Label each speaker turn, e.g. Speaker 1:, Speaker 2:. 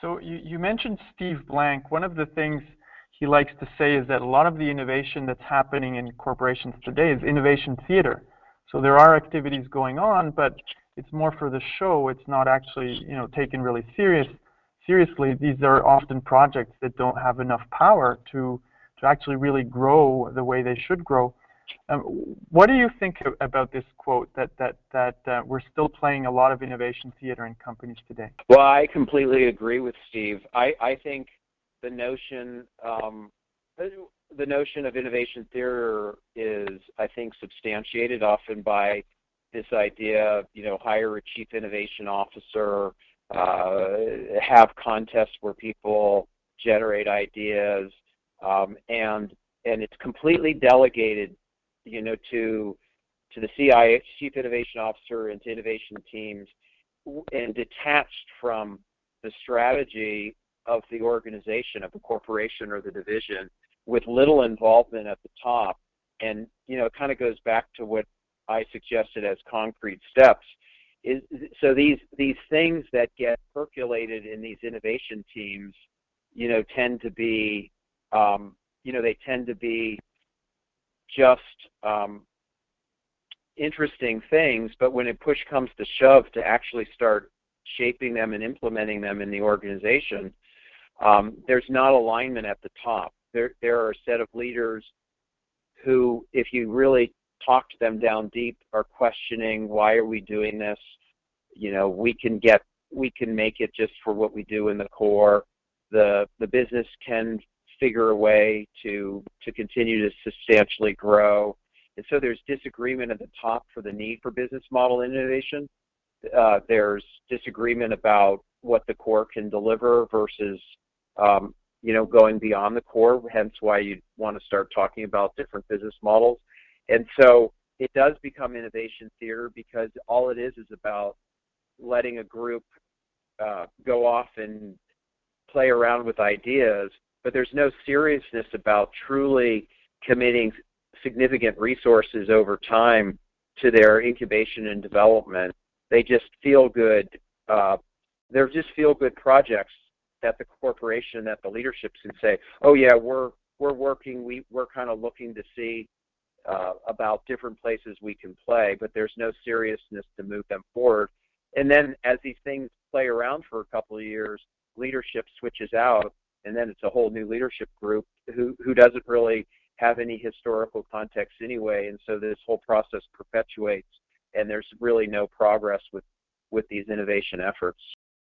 Speaker 1: So you, you mentioned Steve Blank. One of the things he likes to say is that a lot of the innovation that's happening in corporations today is innovation theater. So there are activities going on, but it's more for the show. It's not actually, you know, taken really serious. Seriously, these are often projects that don't have enough power to to actually really grow the way they should grow. Um, what do you think about this quote that that that uh, we're still playing a lot of innovation theater in companies today?
Speaker 2: Well, I completely agree with Steve. I I think the notion um, the notion of innovation theater is, I think, substantiated often by this idea, you know, hire a chief innovation officer, uh, have contests where people generate ideas, um, and and it's completely delegated, you know, to to the CI, chief innovation officer, and to innovation teams, and detached from the strategy of the organization, of the corporation or the division, with little involvement at the top. And you know, it kind of goes back to what I suggested as concrete steps. Is so these these things that get percolated in these innovation teams, you know, tend to be, um, you know, they tend to be just um, interesting things. But when it push comes to shove, to actually start shaping them and implementing them in the organization, um, there's not alignment at the top. There, there are a set of leaders who, if you really talk to them down deep, are questioning why are we doing this? You know, we can get, we can make it just for what we do in the core. The the business can figure a way to to continue to substantially grow. And so there's disagreement at the top for the need for business model innovation. Uh, there's disagreement about what the core can deliver versus um, you know, going beyond the core, hence why you want to start talking about different business models. And so it does become innovation theater because all it is is about letting a group uh, go off and play around with ideas, but there's no seriousness about truly committing significant resources over time to their incubation and development. They just feel good. Uh, they're just feel good projects that the corporation, that the leadership can say, oh yeah, we're we're working, we we're kind of looking to see uh, about different places we can play, but there's no seriousness to move them forward. And then as these things play around for a couple of years, leadership switches out, and then it's a whole new leadership group who who doesn't really have any historical context anyway, and so this whole process perpetuates, and there's really no progress with with these innovation efforts.